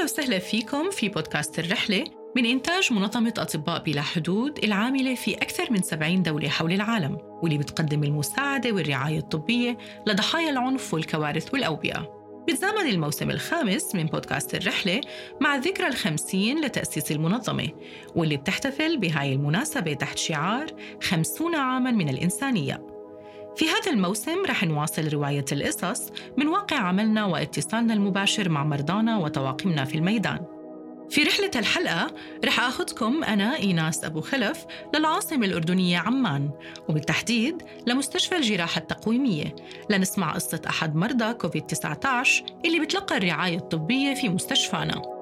أهلا وسهلا فيكم في بودكاست الرحلة من إنتاج منظمة أطباء بلا حدود العاملة في أكثر من 70 دولة حول العالم واللي بتقدم المساعدة والرعاية الطبية لضحايا العنف والكوارث والأوبئة. بتزامن الموسم الخامس من بودكاست الرحلة مع الذكرى الخمسين لتأسيس المنظمة واللي بتحتفل بهاي المناسبة تحت شعار خمسون عاما من الإنسانية. في هذا الموسم رح نواصل رواية القصص من واقع عملنا واتصالنا المباشر مع مرضانا وطواقمنا في الميدان. في رحلة الحلقة رح أخذكم أنا إيناس أبو خلف للعاصمة الأردنية عمان وبالتحديد لمستشفى الجراحة التقويمية لنسمع قصة أحد مرضى كوفيد-19 اللي بتلقى الرعاية الطبية في مستشفانا.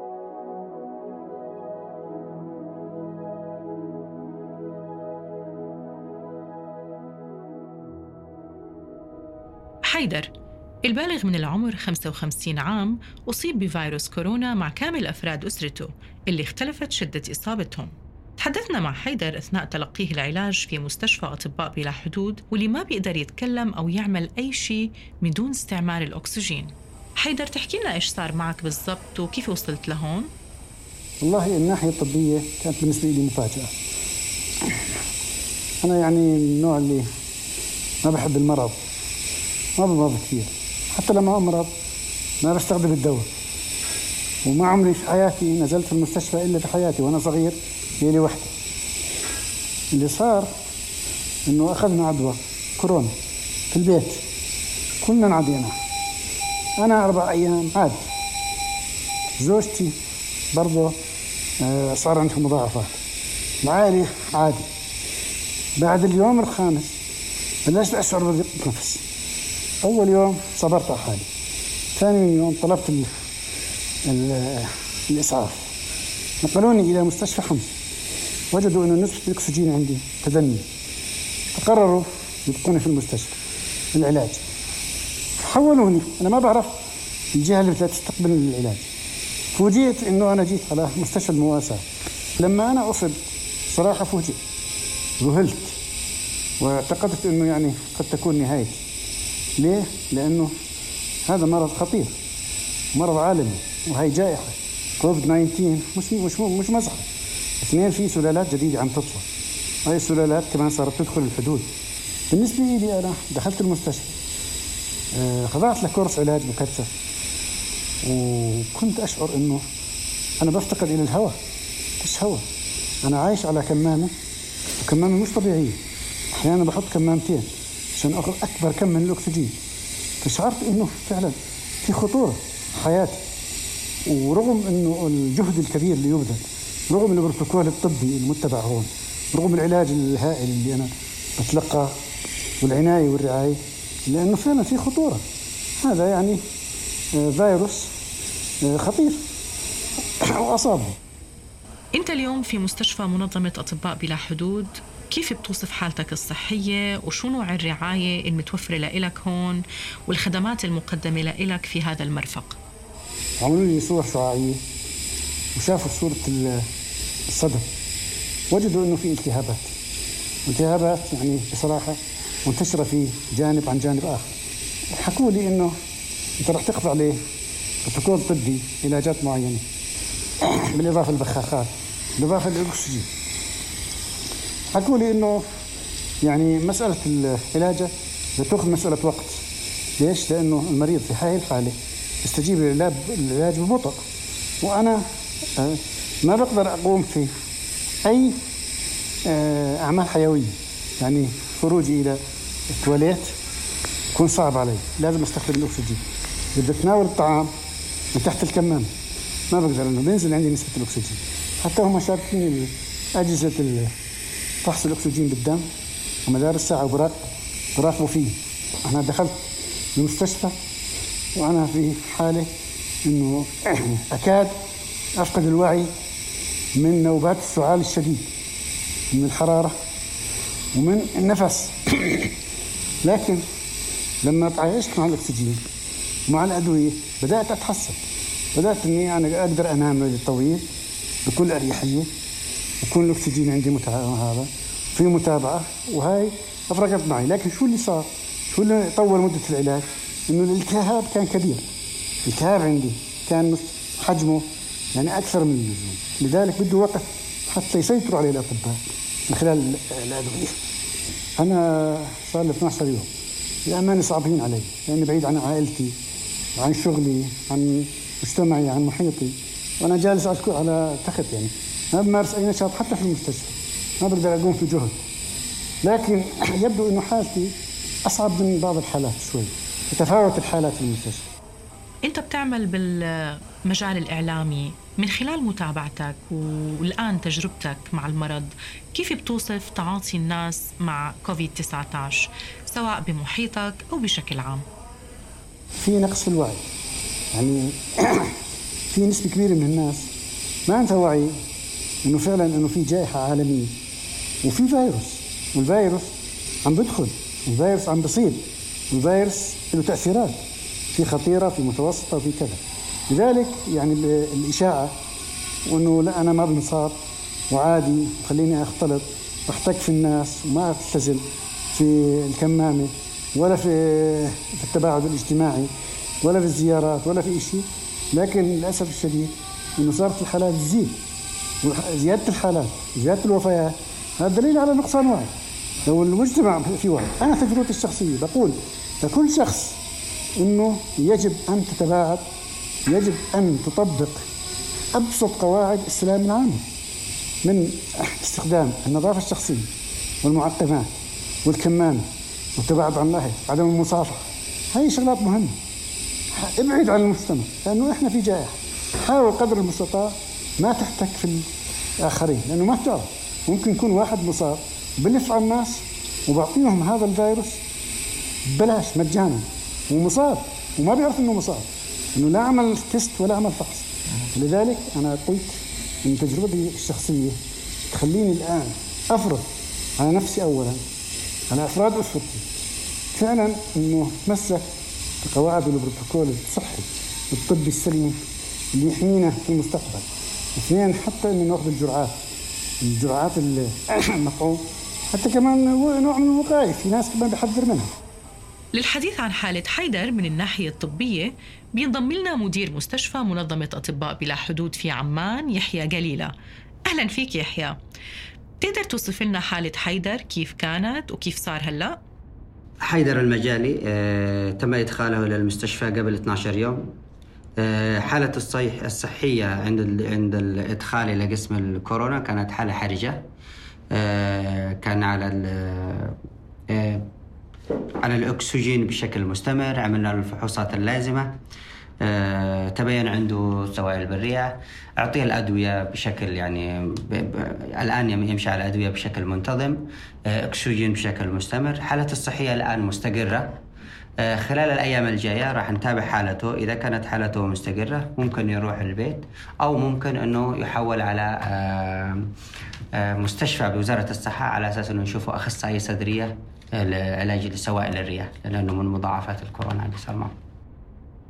حيدر. البالغ من العمر 55 عام أصيب بفيروس كورونا مع كامل أفراد أسرته اللي اختلفت شدة إصابتهم. تحدثنا مع حيدر أثناء تلقيه العلاج في مستشفى أطباء بلا حدود واللي ما بيقدر يتكلم أو يعمل أي شيء من دون استعمال الأكسجين. حيدر تحكي لنا إيش صار معك بالضبط وكيف وصلت لهون؟ والله الناحية الطبية كانت بالنسبة لي مفاجأة. أنا يعني من النوع اللي ما بحب المرض. ما بمرض كثير. حتى لما أمرض ما بستخدم الدواء. وما عمري في حياتي نزلت المستشفى إلا في حياتي وأنا صغير هي لي وحدي اللي صار إنه أخذنا عدوى كورونا في البيت. كلنا انعدينا. أنا أربع أيام عادي زوجتي برضه آه، صار عندها مضاعفات. العائلة عادي. بعد اليوم الخامس بلشت أشعر بضيق أول يوم صبرت على حالي. ثاني يوم طلبت ال ال الإسعاف. نقلوني إلى مستشفى حمص. وجدوا أن نسبة الأكسجين عندي تدني فقرروا يبقوني في المستشفى. العلاج. حولوني. أنا ما بعرف الجهة اللي بدها تستقبل العلاج. فوجئت إنه أنا جيت على مستشفى المواساة. لما أنا أصب صراحة فوجئت. ذهلت. وأعتقدت إنه يعني قد تكون نهايتي. ليه؟ لأنه هذا مرض خطير مرض عالمي وهي جائحة كوفيد 19 مش مش مش مزحة اثنين في سلالات جديدة عم تطلع. هاي السلالات كمان صارت تدخل الحدود. بالنسبة لي أنا دخلت المستشفى. آه، خضعت لكورس علاج مكثف. وكنت أشعر إنه أنا بفتقد إلى الهواء. مش هواء؟ أنا عايش على كمامة وكمامة مش طبيعية. أحيانا بحط كمامتين. عشان اخذ أكبر كم من الاكسجين فشعرت إنه فعلا في خطورة حياتي. ورغم إنه الجهد الكبير اللي يبذل رغم البروتوكول الطبي المتبع هون رغم العلاج الهائل اللي أنا بتلقاه والعناية والرعاية لأنه فعلا في خطورة. هذا يعني آه، فيروس آه، خطير. وأصابه. أنت اليوم في مستشفى منظمة أطباء بلا حدود. كيف بتوصف حالتك الصحية؟ وشو نوع الرعاية المتوفرة لإلك هون؟ والخدمات المقدمة لإلك في هذا المرفق؟ عملوا لي صور شعاعية وشافوا صورة الصدر وجدوا إنه في التهابات. التهابات يعني بصراحة منتشرة في جانب عن جانب آخر. حكوا لي إنه أنت رح تخضع لبروتوكول طبي علاجات معينة. بالإضافة للبخاخات. بالإضافة للأكسجين. حكوا لي إنه يعني مسألة العلاج بتاخذ مسألة وقت. ليش؟ لأنه المريض في هاي الحالة يستجيب للعلاج ببطء. وأنا آه، ما بقدر أقوم في أي آه، أعمال حيوية. يعني خروجي إلى التواليت يكون صعب علي. لازم أستخدم الأكسجين. بدي أتناول الطعام من تحت الكمامه ما بقدر انه بينزل عندي نسبة الأكسجين. حتى هم شاركين اجهزه فحص الأكسجين بالدم ومدار الساعة وبراقب براقبوا فيه. أنا دخلت المستشفى وأنا في حالة إنه أكاد أفقد الوعي من نوبات السعال الشديد من الحرارة ومن النفس. لكن لما تعايشت مع الأكسجين ومع الأدوية بدأت أتحسن بدأت إني أنا أقدر أنام طويل بكل أريحية. يكون الاكسجين عندي هذا في متابعة وهاي أفرقت معي. لكن شو اللي صار؟ شو اللي طول مدة العلاج؟ إنه الالتهاب كان كبير. الالتهاب عندي كان حجمه يعني أكثر من اللزوم. لذلك بده وقت حتى يسيطروا عليه الأطباء من خلال الأدوية. أنا صار لي 12 يوم. بأمانة صعبين علي. لأني بعيد عن عائلتي عن شغلي عن مجتمعي عن محيطي. وأنا جالس على تخت يعني. ما بمارس أي نشاط حتى في المستشفى ما بقدر أقوم في جهد. لكن يبدو أنه حالتي أصعب من بعض الحالات شوي تفاوت الحالات في المستشفى. أنت بتعمل بالمجال الإعلامي من خلال متابعتك والآن تجربتك مع المرض كيف بتوصف تعاطي الناس مع كوفيد 19 سواء بمحيطك أو بشكل عام؟ في نقص في الوعي يعني في نسبة كبيرة من الناس ما عندها وعي إنه فعلا إنه في جائحة عالمية. وفي فيروس. والفيروس عم بدخل الفيروس عم بصيب الفيروس له تأثيرات. في خطيرة في متوسطة وفي كذا. لذلك يعني الإشاعة وأنه لا أنا ما بنصاب وعادي وخليني أختلط. واحتك في الناس وما أختزل في الكمامة ولا في في التباعد الاجتماعي ولا في الزيارات ولا في شيء لكن للأسف الشديد أنه صارت الحالات تزيد. زيادة الحالات زيادة الوفيات. هذا دليل على نقصان وعي لو المجتمع في وعي أنا تجربتي الشخصية بقول لكل شخص أنه يجب أن تتباعد يجب أن تطبق أبسط قواعد السلام العام من استخدام النظافة الشخصية والمعقمات والكمامة والتباعد عن الأهل عدم المصافحة. هذه شغلات مهمة. ابعد عن المجتمع لأنه إحنا في جائحة. حاول قدر المستطاع ما تحتك في الآخرين لأنه ما تعرف. ممكن يكون واحد مصاب بلف على الناس وبعطيهم هذا الفيروس ببلاش مجانا. ومصاب وما بيعرف إنه مصاب. إنه لا عمل تيست ولا عمل فحص. لذلك أنا قلت من تجربتي الشخصية تخليني الآن أفرض على نفسي اولا على أفراد أسرتي فعلا إنه تمسك بقواعد والبروتوكول الصحي الطبي السليم اللي يحمينا في المستقبل. اثنين حتى انه ناخذ الجرعات. الجرعات المطعوم حتى كمان نوع من الوقاية. في ناس كمان بحذر منها. للحديث عن حالة حيدر من الناحية الطبية بينضم لنا مدير مستشفى منظمة أطباء بلا حدود في عمان يحيى قليلة أهلا فيك يحيى. تقدر توصف لنا حالة حيدر كيف كانت وكيف صار هلأ؟ حيدر المجالي آه، تم إدخاله إلى المستشفى قبل 12 يوم. حالة الصيح الصحية عند عند الإدخال إلى قسم الكورونا كانت حالة حرجة. آه، كان على آه، على الأكسجين بشكل مستمر عملنا الفحوصات اللازمة. تبين عنده سوائل برية أعطيه الأدوية بشكل يعني. الآن يمشي على الأدوية بشكل منتظم. أكسجين بشكل مستمر. حالته الصحية الآن مستقرة. آه، خلال الأيام الجاية راح نتابع حالته. إذا كانت حالته مستقرة ممكن يروح البيت أو ممكن أنه يحول على آه، آه، مستشفى بوزارة الصحة على أساس أنه نشوفه أخصائية صدرية لعلاج لسوائل الرياح لأنه من مضاعفات الكورونا اللي صار معه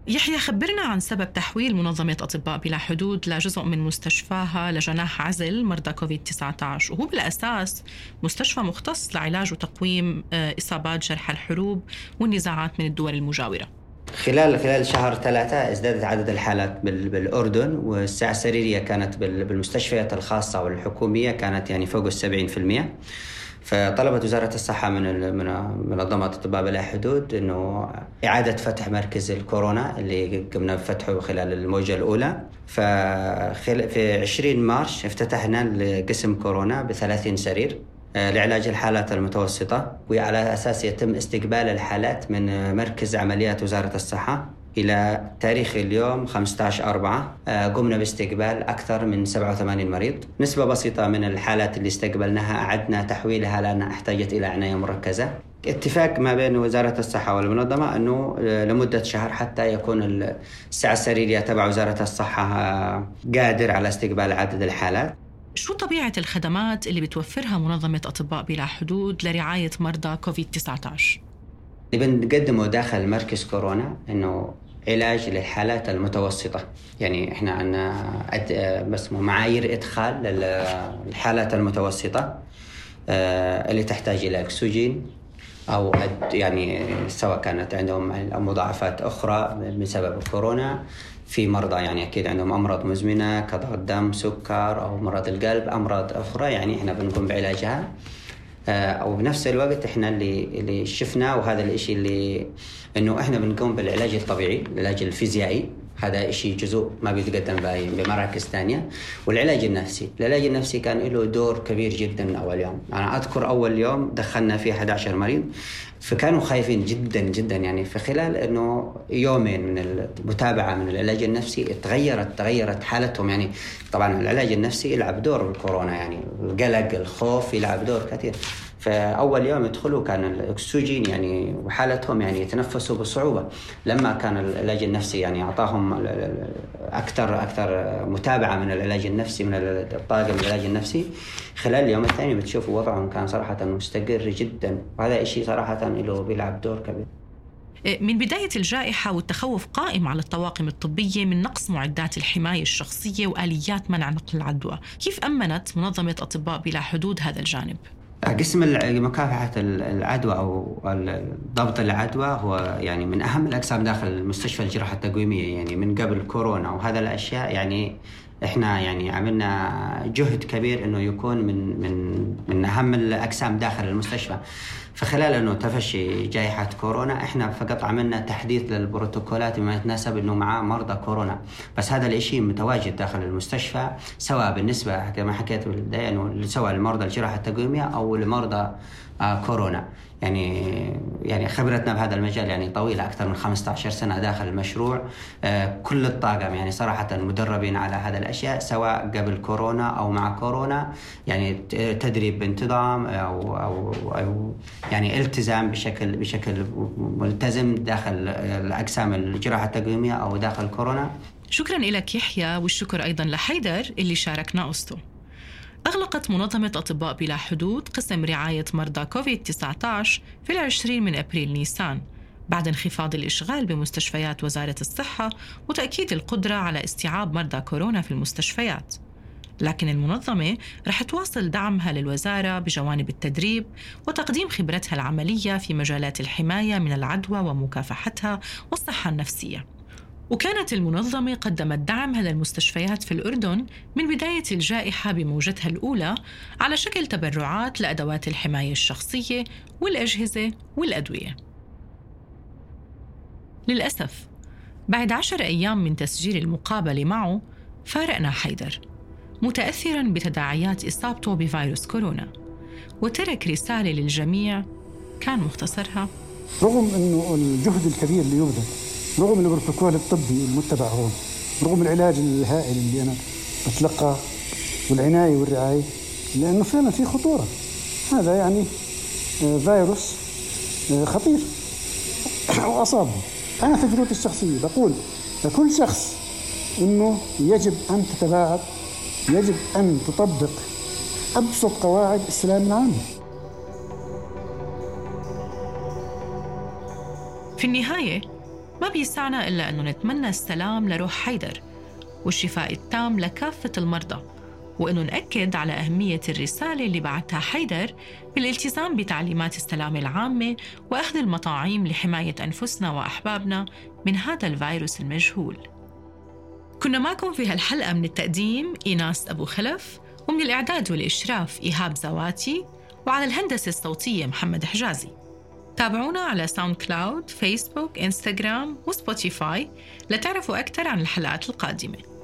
يحيى خبرنا عن سبب تحويل منظمة أطباء بلا حدود لجزء من مستشفاها لجناح عزل مرضى كوفيد 19 وهو بالأساس مستشفى مختص لعلاج وتقويم آه، إصابات جرحى الحروب والنزاعات من الدول المجاورة. خلال خلال شهر ثلاثة ازدادت عدد الحالات بالأردن والسعة السريرية كانت بالمستشفيات الخاصة والحكومية كانت يعني فوق السبعين في المية. فطلبت وزارة الصحة من من منظمة أطباء بلا حدود إنه إعادة فتح مركز الكورونا اللي قمنا بفتحه خلال الموجة الأولى. في 20 مارش افتتحنا لقسم كورونا ب 30 سرير. لعلاج الحالات المتوسطة وعلى أساس يتم استقبال الحالات من مركز عمليات وزارة الصحة إلى تاريخ اليوم 15 4 آه، قمنا باستقبال أكثر من 87 مريض. نسبة بسيطة من الحالات اللي استقبلناها أعدنا تحويلها لأنها احتاجت إلى عناية مركزة. اتفاق ما بين وزارة الصحة والمنظمة أنه آه، لمدة شهر حتى يكون السعة السريرية تبع وزارة الصحة آه، قادر على استقبال عدد الحالات. شو طبيعة الخدمات اللي بتوفرها منظمة أطباء بلا حدود لرعاية مرضى كوفيد-19؟ اللي بنقدمه داخل مركز كورونا إنه علاج للحالات المتوسطة يعني إحنا عندنا بس معايير إدخال للحالات المتوسطة آه، اللي تحتاج إلى أكسجين أو يعني سواء كانت عندهم مضاعفات أخرى بسبب الكورونا في مرضى يعني أكيد عندهم أمراض مزمنة كضغط دم سكر أو مرض القلب أمراض أخرى يعني إحنا بنقوم بعلاجها. أو بنفس الوقت إحنا اللي اللي شفناه وهذا الشيء اللي إنه إحنا بنقوم بالعلاج الطبيعي العلاج الفيزيائي. هذا شيء جزء ما بيتقدم بمراكز ثانية والعلاج النفسي. العلاج النفسي كان له دور كبير جدا أول يوم. أنا أذكر أول يوم دخلنا فيه 11 مريض. فكانوا خايفين جدا جدا يعني. في خلال إنه يومين من المتابعه من العلاج النفسي تغيرت تغيرت حالتهم يعني. طبعا العلاج النفسي يلعب دور بالكورونا يعني. القلق الخوف يلعب دور كثير. فأول يوم يدخلوا كان الأكسجين يعني وحالتهم يعني يتنفسوا بصعوبة. لما كان العلاج النفسي يعني أعطاهم أكثر أكثر متابعة من العلاج النفسي من الطاقم العلاج النفسي خلال اليوم الثاني بتشوفوا وضعهم كان صراحة مستقر جدا. وهذا الشيء صراحة له بيلعب دور كبير. من بداية الجائحة والتخوف قائم على الطواقم الطبية من نقص معدات الحماية الشخصية وآليات منع نقل العدوى. كيف أمنت منظمة أطباء بلا حدود هذا الجانب؟ قسم مكافحة العدوى أو ضبط العدوى هو يعني من أهم الأقسام داخل مستشفى الجراحة التقويمية يعني من قبل كورونا وهذا الأشياء يعني إحنا يعني عملنا جهد كبير إنه يكون من من من أهم الاقسام داخل المستشفى. فخلال إنه تفشي جائحة كورونا إحنا فقط عملنا تحديث للبروتوكولات بما يتناسب إنه مع مرضى كورونا. بس هذا الشيء متواجد داخل المستشفى سواء بالنسبة كما حكيت في البدايه إنه سواء لمرضى الجراحة التقويمية أو لمرضى كورونا. يعني يعني خبرتنا بهذا المجال يعني طويلة أكثر من 15 سنة داخل المشروع. آه كل الطاقم يعني صراحة مدربين على هذا الأشياء سواء قبل كورونا أو مع كورونا. يعني تدريب بانتظام أو أو, أو يعني التزام بشكل بشكل ملتزم داخل الاقسام الجراحة التقويمية أو داخل كورونا. شكرا لك يحيى والشكر أيضا لحيدر اللي شاركنا قصته أغلقت منظمة أطباء بلا حدود قسم رعاية مرضى كوفيد-19 في العشرين من أبريل نيسان. بعد انخفاض الإشغال بمستشفيات وزارة الصحة وتأكيد القدرة على استيعاب مرضى كورونا في المستشفيات. لكن المنظمة رح تواصل دعمها للوزارة بجوانب التدريب وتقديم خبرتها العملية في مجالات الحماية من العدوى ومكافحتها والصحة النفسية. وكانت المنظمة قدمت دعمها للمستشفيات في الأردن من بداية الجائحة بموجتها الأولى على شكل تبرعات لأدوات الحماية الشخصية والأجهزة والأدوية. للأسف بعد عشر أيام من تسجيل المقابلة معه فارقنا حيدر متأثرا بتداعيات إصابته بفيروس كورونا وترك رسالة للجميع كان مختصرها. رغم أنه الجهد الكبير اللي يبذل رغم البروتوكول الطبي المتبع هون رغم العلاج الهائل اللي أنا بتلقاه والعناية والرعاية لأنه فعلا في خطورة. هذا يعني آه، فيروس آه، خطير. وأصابه. أنا تجربتي الشخصية بقول لكل شخص أنه يجب أن تتباعد يجب أن تطبق أبسط قواعد السلام العامة في النهاية ما بيسعنا إلا أنه نتمنى السلام لروح حيدر والشفاء التام لكافة المرضى وأنه نأكد على أهمية الرسالة اللي بعتها حيدر بالالتزام بتعليمات السلامة العامة وأخذ المطاعيم لحماية أنفسنا وأحبابنا من هذا الفيروس المجهول. كنا معكم في هالحلقة من التقديم إيناس أبو خلف ومن الإعداد والإشراف إيهاب زواتي وعلى الهندسة الصوتية محمد حجازي. تابعونا على ساوند كلاود، فيسبوك، انستغرام وسبوتيفاي لتعرفوا أكثر عن الحلقات القادمة.